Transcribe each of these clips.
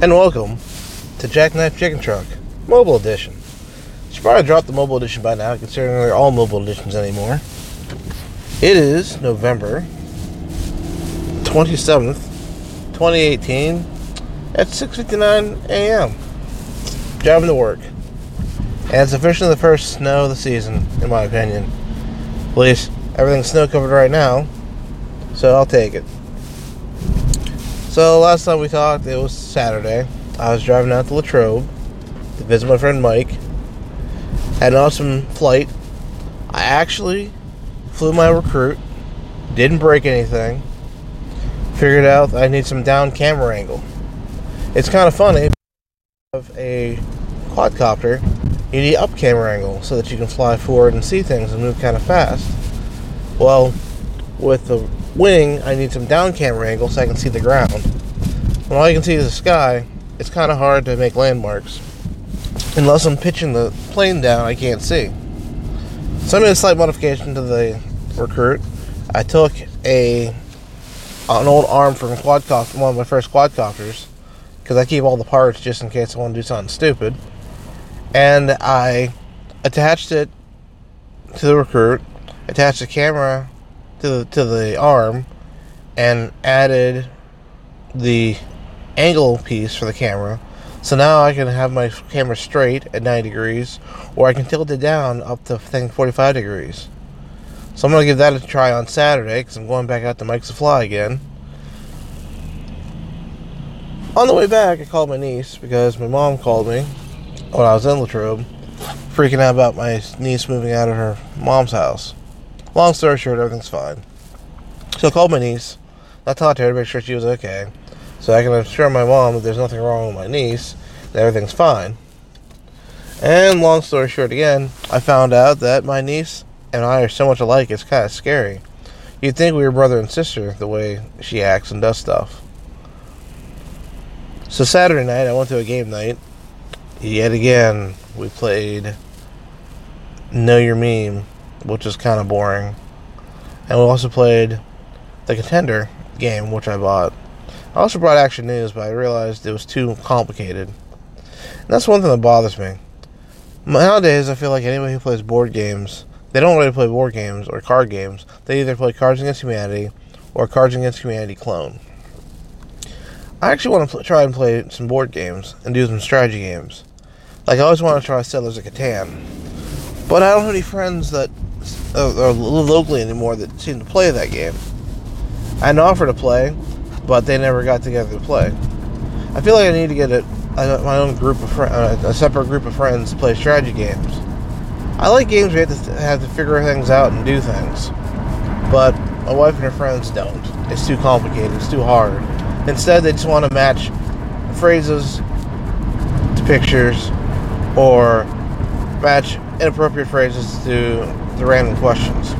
and welcome to Jackknife Chicken Truck Mobile Edition. Should probably drop the mobile edition by now, considering they're all mobile editions anymore. It is November 27th, 2018, at 6:59 a.m. Driving to work, and it's officially the first snow of the season, in my opinion. At least everything's snow covered right now, so I'll take it. So last time we talked, it was Saturday. I was driving out to Latrobe to visit my friend Mike. Had an awesome flight. I actually flew my recruit. Didn't break anything. Figured out I need some down camera angle. It's kind of funny. Of a quadcopter, you need up camera angle so that you can fly forward and see things and move kind of fast. Well, with the wing, I need some down camera angle so I can see the ground. When all you can see is the sky, it's kind of hard to make landmarks. Unless I'm pitching the plane down, I can't see. So I made a slight modification to the recruit. I took a an old arm from quadcopter, one of my first quadcopters, because I keep all the parts just in case I want to do something stupid. And I attached it to the recruit, attached the camera to the, to the arm, and added the angle piece for the camera. So now I can have my camera straight at 90 degrees, or I can tilt it down up to think 45 degrees. So I'm gonna give that a try on Saturday because I'm going back out to Mike's Fly again. On the way back, I called my niece because my mom called me when I was in Latrobe, freaking out about my niece moving out of her mom's house. Long story short, everything's fine. So I called my niece. I talked to her to make sure she was okay. So I can assure my mom that there's nothing wrong with my niece, that everything's fine. And long story short, again, I found out that my niece and I are so much alike, it's kind of scary. You'd think we were brother and sister the way she acts and does stuff. So Saturday night, I went to a game night. Yet again, we played Know Your Meme, which is kind of boring. And we also played the Contender game, which I bought. I also brought Action News, but I realized it was too complicated. And that's one thing that bothers me. Nowadays, I feel like anybody who plays board games, they don't really play board games or card games. They either play Cards Against Humanity or Cards Against Humanity Clone. I actually want to pl- try and play some board games and do some strategy games. Like, I always want to try Settlers of Catan. But I don't have any friends that live locally anymore that seem to play that game. I had an offer to play, but they never got together to play. I feel like I need to get a, a my own group of friends, a separate group of friends to play strategy games. I like games where you have to have to figure things out and do things, but my wife and her friends don't. It's too complicated. It's too hard. Instead, they just want to match phrases to pictures, or match inappropriate phrases to the random questions.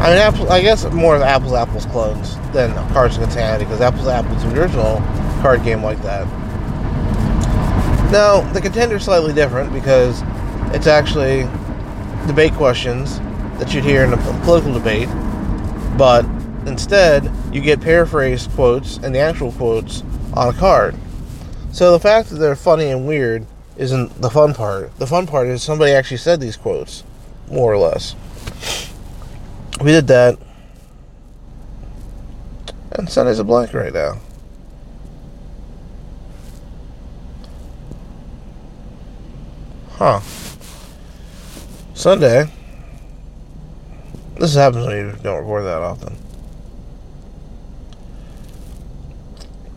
I mean, Apple, I guess more of Apples Apples clones than Cards Against Humanity because Apples Apples original card game like that. Now, the contender is slightly different because it's actually debate questions that you'd hear in a political debate, but instead you get paraphrased quotes and the actual quotes on a card. So the fact that they're funny and weird isn't the fun part. The fun part is somebody actually said these quotes, more or less. We did that. And Sunday's a blank right now. Huh. Sunday. This happens when you don't record that often.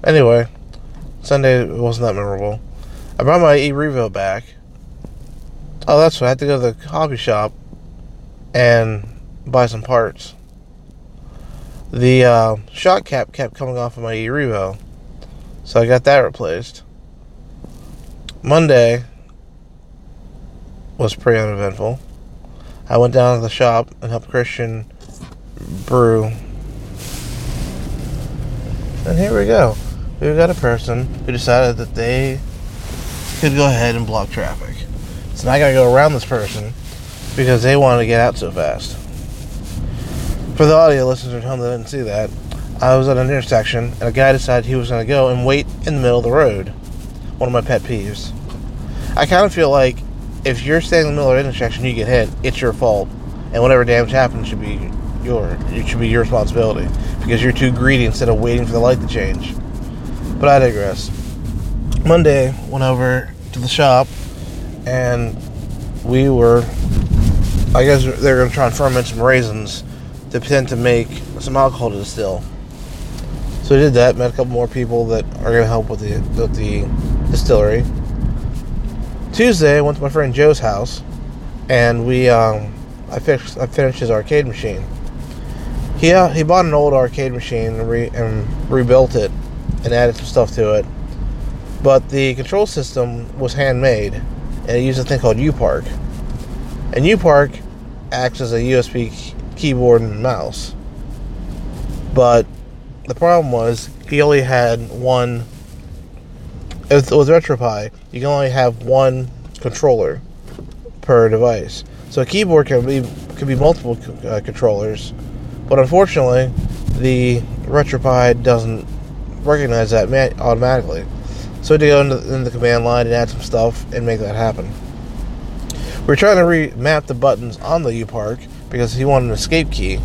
Anyway, Sunday wasn't that memorable. I brought my e-revo back. Oh, that's right. I had to go to the hobby shop and buy some parts. The uh, cap kept coming off of my e-revo, so I got that replaced. Monday was pretty uneventful. I went down to the shop and helped Christian brew. And here we go. We've got a person who decided that they could go ahead and block traffic. So now I gotta go around this person because they wanted to get out so fast. For the audio listeners at home that didn't see that, I was at an intersection and a guy decided he was gonna go and wait in the middle of the road. one of my pet peeves. I kind of feel like if you're standing in the middle of an intersection, you get hit, it's your fault, and whatever damage happens should be your it should be your responsibility because you're too greedy instead of waiting for the light to change. But I digress. Monday went over to the shop, and we were. I guess they're to try and ferment some raisins to pretend to make some alcohol to distill. So we did that. Met a couple more people that are to help with the with the distillery. Tuesday, I went to my friend Joe's house, and we um, I fixed I finished his arcade machine. He uh, he bought an old arcade machine and, re, and rebuilt it and added some stuff to it, but the control system was handmade, and it used a thing called UPark. And UPark acts as a USB keyboard and mouse. But the problem was he only had one with, with RetroPie, you can only have one controller per device. So a keyboard can be can be multiple uh, controllers, but unfortunately, the RetroPie doesn't recognize that automatically. So we had to go into, in the command line and add some stuff and make that happen. We are trying to remap the buttons on the U Park because he wanted an escape key,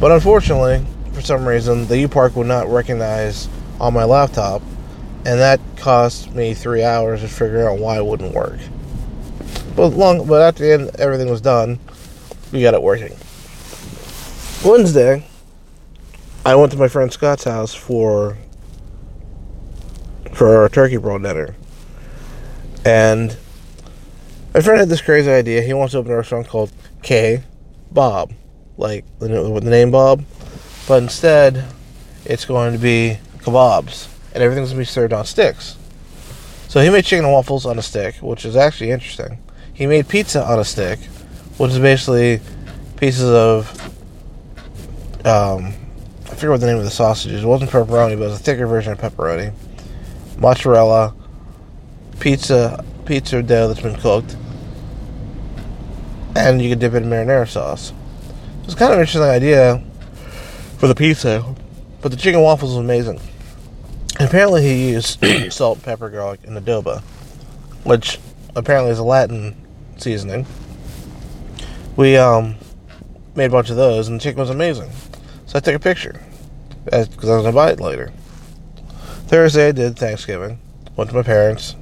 but unfortunately, for some reason, the U Park would not recognize on my laptop and that cost me three hours to figure out why it wouldn't work. But long, but at the end, everything was done. We got it working. Wednesday, I went to my friend Scott's house for for our turkey brawl dinner, and my friend had this crazy idea. He wants to open a restaurant called K Bob, like the, the name Bob, but instead, it's going to be kebabs and everything's gonna be served on sticks. So he made chicken and waffles on a stick, which is actually interesting. He made pizza on a stick, which is basically pieces of um, I forget what the name of the sausage is. It wasn't pepperoni, but it was a thicker version of pepperoni. Mozzarella, pizza, pizza dough that's been cooked, and you can dip it in marinara sauce. It's kind of an interesting idea for the pizza, but the chicken waffles was amazing. Apparently, he used salt, pepper, garlic, and adobo, which apparently is a Latin seasoning. We um, made a bunch of those, and the chicken was amazing. So I took a picture because I was gonna buy it later. Thursday, I did Thanksgiving. Went to my parents.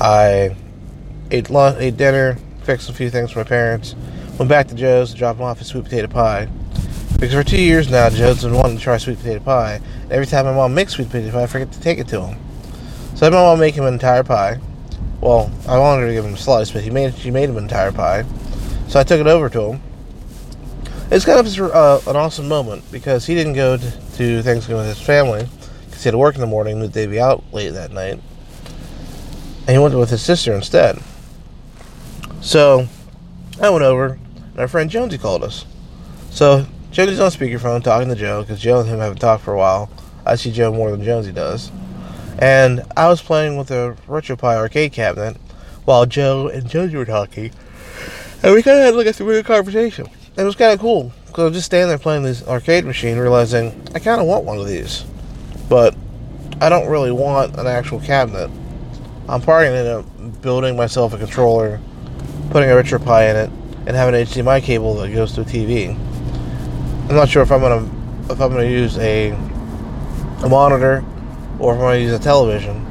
I ate lunch, ate dinner, fixed a few things for my parents. Went back to Joe's, and dropped him off a sweet potato pie. Because for two years now, Joe's been wanting to try sweet potato pie. and Every time my mom makes sweet potato pie, I forget to take it to him. So I had my mom make him an entire pie. Well, I wanted her to give him a slice, but he made she made him an entire pie. So I took it over to him. It's kind of uh, an awesome moment because he didn't go to, to Thanksgiving with his family because he had to work in the morning, and they'd be out late that night. And he went with his sister instead. So I went over, and our friend Jonesy called us. So Jonesy's on speakerphone talking to Joe because Joe and him haven't talked for a while. I see Joe more than Jonesy does. And I was playing with a RetroPie arcade cabinet while Joe and Jonesy were talking. And we kind of had like a three conversation. And it was kind of cool because I was just standing there playing this arcade machine, realizing I kind of want one of these. But I don't really want an actual cabinet. I'm probably to end up building myself a controller, putting a RetroPie in it, and having an HDMI cable that goes to a TV. I'm not sure if I'm gonna if I'm gonna use a a monitor or if I'm gonna use a television.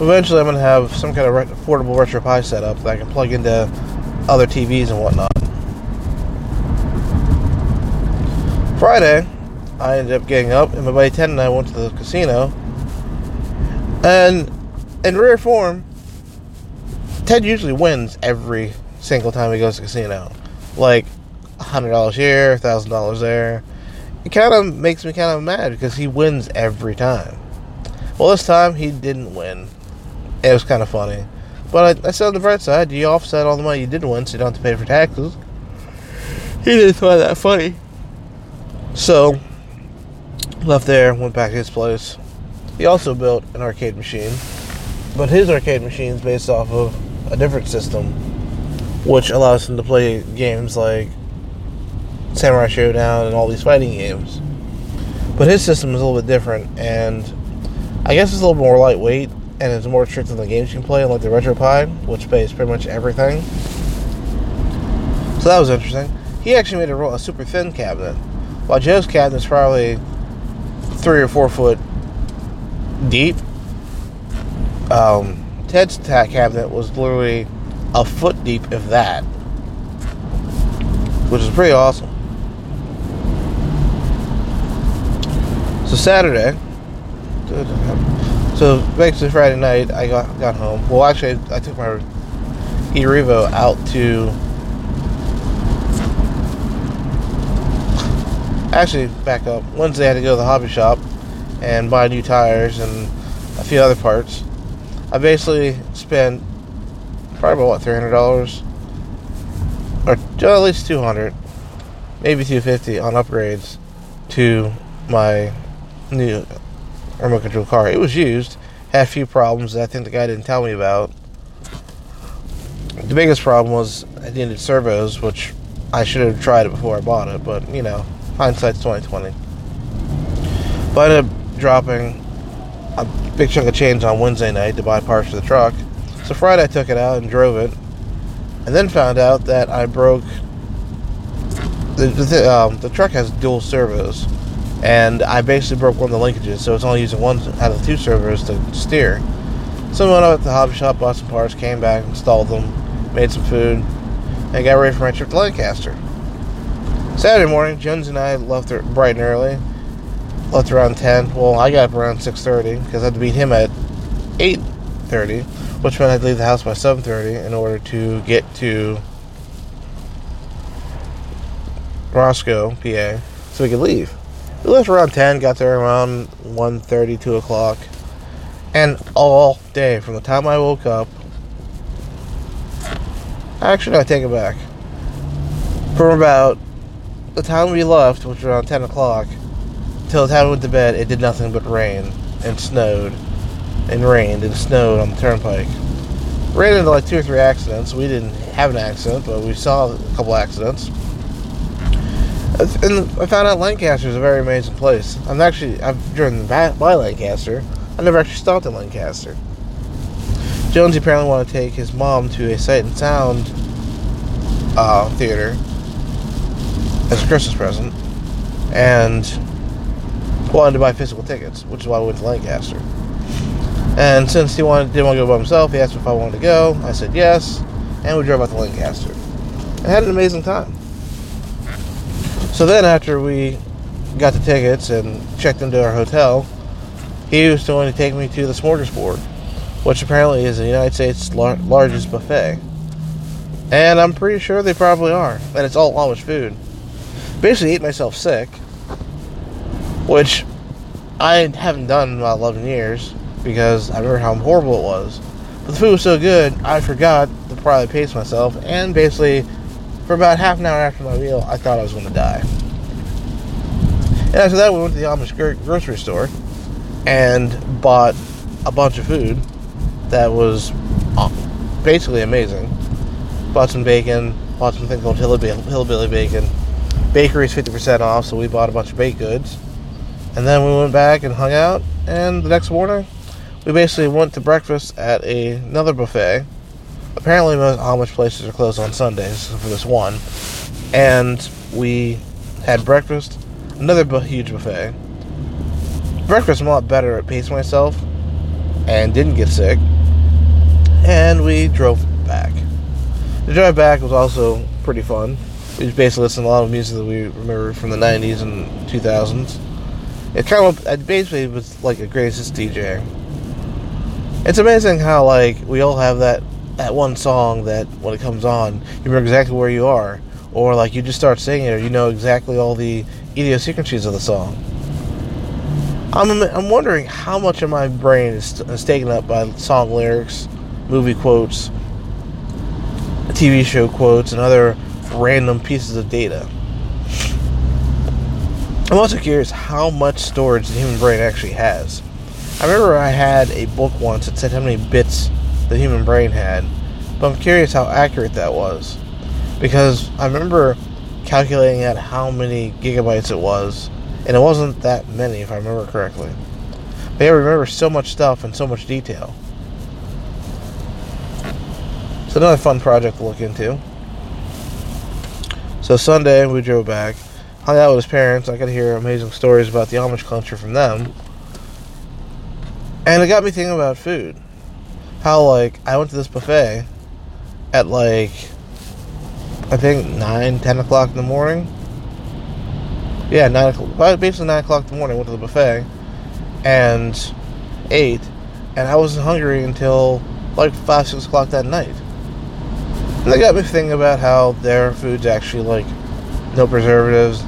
Eventually, I'm gonna have some kind of re- affordable RetroPie setup that I can plug into other TVs and whatnot. Friday, I ended up getting up, and my buddy Ted and I went to the casino. And in rare form, Ted usually wins every single time he goes to casino. Like hundred dollars here, thousand dollars there. It kind of makes me kind of mad because he wins every time. Well, this time he didn't win. It was kind of funny, but I, I said on the bright side, you offset all the money you did win, so you don't have to pay for taxes. He didn't find that funny, so left there, went back to his place. He also built an arcade machine, but his arcade machine is based off of a different system, which allows him to play games like Samurai Showdown and all these fighting games. But his system is a little bit different, and I guess it's a little more lightweight, and it's more strict than the games you can play, like the RetroPie, which plays pretty much everything. So that was interesting. He actually made a, a super thin cabinet, while Joe's cabinet is probably three or four foot deep. Um, Ted's cabinet was literally a foot deep, if that, which is pretty awesome. So Saturday, so basically Friday night, I got got home. Well, actually, I took my eRevo out to. Actually, back up. Wednesday, I had to go to the hobby shop and buy new tires and a few other parts. I basically spent probably about what three hundred dollars, or at least two hundred, maybe two fifty on upgrades to my new remote control car. It was used, had a few problems that I think the guy didn't tell me about. The biggest problem was I needed servos, which I should have tried it before I bought it, but you know, hindsight's twenty twenty. But I ended up dropping big chunk of change on Wednesday night to buy parts for the truck. So Friday I took it out and drove it, and then found out that I broke. The the, um, the truck has dual servos, and I basically broke one of the linkages, so it's only using one out of the two servos to steer. So I went out to the hobby shop, bought some parts, came back, installed them, made some food, and got ready for my trip to Lancaster. Saturday morning, Jones and I left bright and early. Left around 10. Well, I got up around 6.30 because I had to beat him at 8.30, which meant I'd leave the house by 7.30 in order to get to Roscoe, PA, so we could leave. We left around 10, got there around 1.30, 2 o'clock. And all day, from the time I woke up, actually, I take it back. From about the time we left, which was around 10 o'clock, till the time we went to bed, it did nothing but rain and snowed and rained and snowed on the turnpike. Ran into like two or three accidents. We didn't have an accident, but we saw a couple accidents. And I found out Lancaster is a very amazing place. I'm actually I've driven by Lancaster. I never actually stopped in Lancaster. Jonesy apparently wanted to take his mom to a Sight and Sound uh, theater as a Christmas present, and wanted to buy physical tickets, which is why we went to Lancaster. And since he wanted didn't want to go by himself, he asked if I wanted to go. I said yes, and we drove out to Lancaster. I had an amazing time. So then, after we got the tickets and checked into our hotel, he was going to take me to the Smorgasbord, which apparently is the United States' lar- largest buffet. And I'm pretty sure they probably are. And it's all Amish food. Basically, ate myself sick, which I haven't done in about 11 years because I remember how horrible it was. But the food was so good, I forgot to probably pace myself, and basically for about half an hour after my meal, I thought I was going to die. And after that, we went to the Amish grocery store and bought a bunch of food that was uh, basically amazing. Bought some bacon, bought something called hillbilly bacon. Bakery's 50% off, so we bought a bunch of baked goods. And then we went back and hung out, and the next morning, we basically went to breakfast at a, another buffet apparently most Amish places are closed on Sundays for this one. And we had breakfast, another bu- huge buffet. Breakfast, I'm a lot better at pacing myself and didn't get sick. And we drove back. The drive back was also pretty fun. We just basically listened to a lot of music that we remember from the 90s and 2000s. It kind of, it basically was like a greatest DJ. It's amazing how, like, we all have that that one song that when it comes on, you remember exactly where you are, or like you just start singing it, or you know exactly all the idiosyncrasies of the song. I'm I'm wondering how much of my brain is, is taken up by song lyrics, movie quotes, TV show quotes, and other random pieces of data. I'm also curious how much storage the human brain actually has. I remember I had a book once that said how many bits the human brain had, but I'm curious how accurate that was. Because I remember calculating out how many gigabytes it was, and it wasn't that many if I remember correctly. But I remember so much stuff and so much detail. It's another fun project to look into. So Sunday we drove back, hung out with his parents. I to hear amazing stories about the Amish culture from them, and it got me thinking about food. How like I went to this buffet at like I think nine, ten o'clock in the morning. Yeah, nine o'clock. Basically nine o'clock in the morning. Went to the buffet and ate, and I wasn't hungry until like five, six o'clock that night. And that got me thinking about how their food's actually like no preservatives,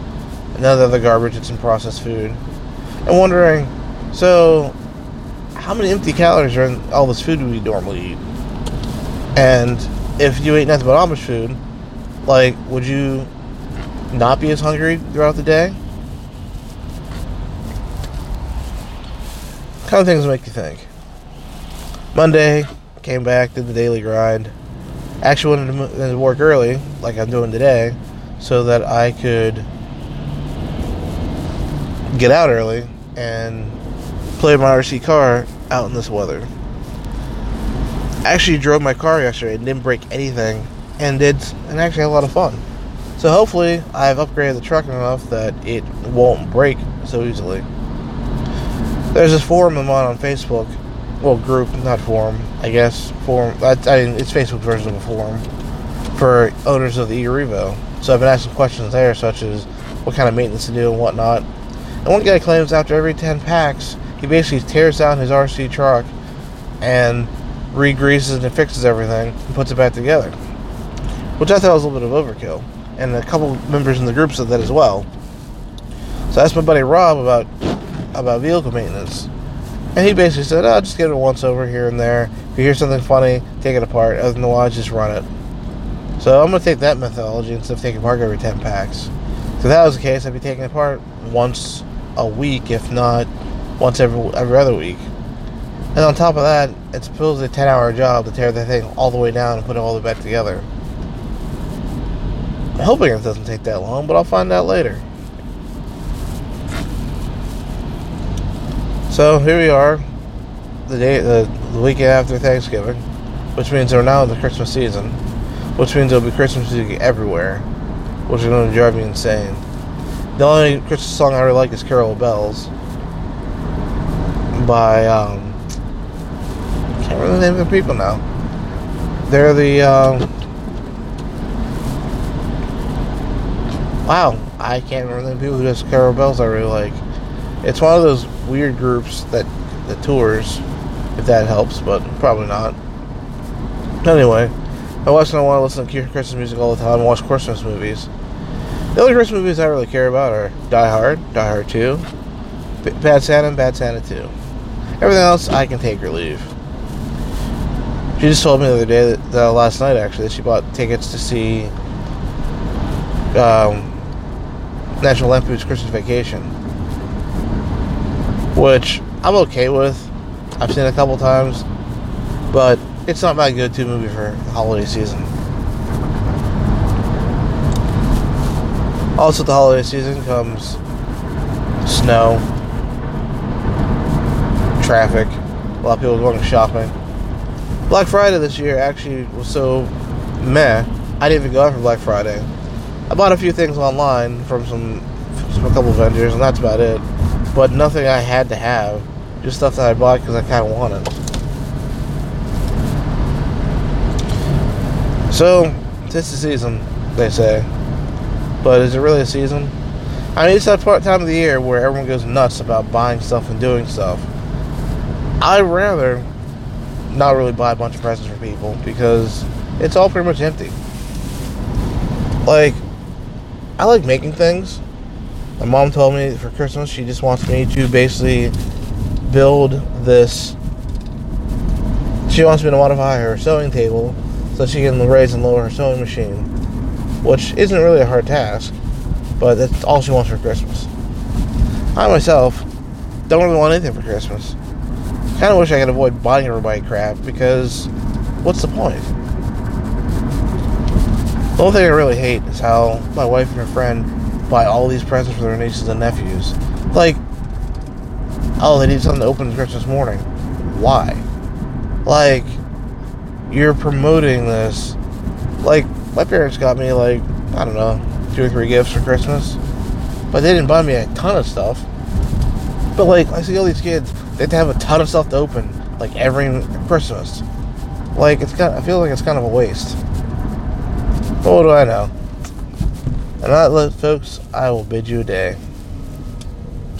none of the garbage, it's in processed food. And wondering, so how many empty calories are in all this food we normally eat? And if you ate nothing but Amish food, like, would you not be as hungry throughout the day? Kind of things make you think. Monday, came back, did the daily grind actually wanted to work early, like I'm doing today, so that I could get out early and play my RC car out in this weather. I actually drove my car yesterday and didn't break anything, and did and actually had a lot of fun. So hopefully, I've upgraded the truck enough that it won't break so easily. There's this forum I'm on on Facebook well group, not forum, I guess forum. I, it's Facebook version of a forum for owners of the e-Revo. So I've been asking questions there, such as what kind of maintenance to do and whatnot. And one guy claims after every ten packs, he basically tears down his RC truck and re-greases and fixes everything and puts it back together, which I thought was a little bit of overkill. And a couple members in the group said that as well. So I asked my buddy Rob about about vehicle maintenance and he basically said, "I'll oh, just get it once over here and there. If you hear something funny, take it apart. Otherwise, just run it." So I'm gonna take that methodology instead of taking apart every ten packs. So if that was the case, I'd be taking it apart once a week, if not once every every other week. And on top of that, it's supposedly a ten-hour job to tear the thing all the way down and put it all the way back together. I'm hoping it doesn't take that long, but I'll find out later. So here we are, the day, the, the weekend after Thanksgiving, which means we're now in the Christmas season, which means there'll be Christmas music everywhere, which is going to drive me insane. The only Christmas song I really like is "Carol of Bells" by um, I can't remember the name of the people now. They're the um, wow, I can't remember the people who does "Carol of Bells." I really like. It's one of those weird groups that that tours, if that helps, but probably not. Anyway, I watch and I want to listen to Christmas music all the time and watch Christmas movies. The only Christmas movies I really care about are Die Hard, Die Hard 2, Bad Santa, and Bad Santa 2. Everything else I can take or leave. She just told me the other day that uh, last night actually that she bought tickets to see um, National Lampoon's Christmas Vacation which I'm okay with. I've seen it a couple times, but it's not my go-to movie for the holiday season. Also, the holiday season comes snow, traffic, a lot of people going shopping. Black Friday this year actually was so meh. I didn't even go out for Black Friday. I bought a few things online from some from a couple vendors, and that's about it but nothing I had to have. Just stuff that I bought because I kind of wanted. So, this is the season, they say. But is it really a season? I mean, it's that part time of the year where everyone goes nuts about buying stuff and doing stuff. I'd rather not really buy a bunch of presents for people because it's all pretty much empty. Like, I like making things, my mom told me for Christmas she just wants me to basically build this. She wants me to modify her sewing table so she can raise and lower her sewing machine, which isn't really a hard task, but that's all she wants for Christmas. I myself don't really want anything for Christmas. Kind of wish I could avoid buying everybody crap because what's the point? The only thing I really hate is how my wife and her friend buy all these presents for their nieces and nephews. Like, oh, they need something to open Christmas morning. Why? Like, you're promoting this. Like, my parents got me, like, I don't know, two or three gifts for Christmas. But they didn't buy me a ton of stuff. But, like, I see all these kids, they have to have a ton of stuff to open, like, every Christmas. Like, it's kind of, I feel like it's kind of a waste. But what do I know? And that, folks, I will bid you a day.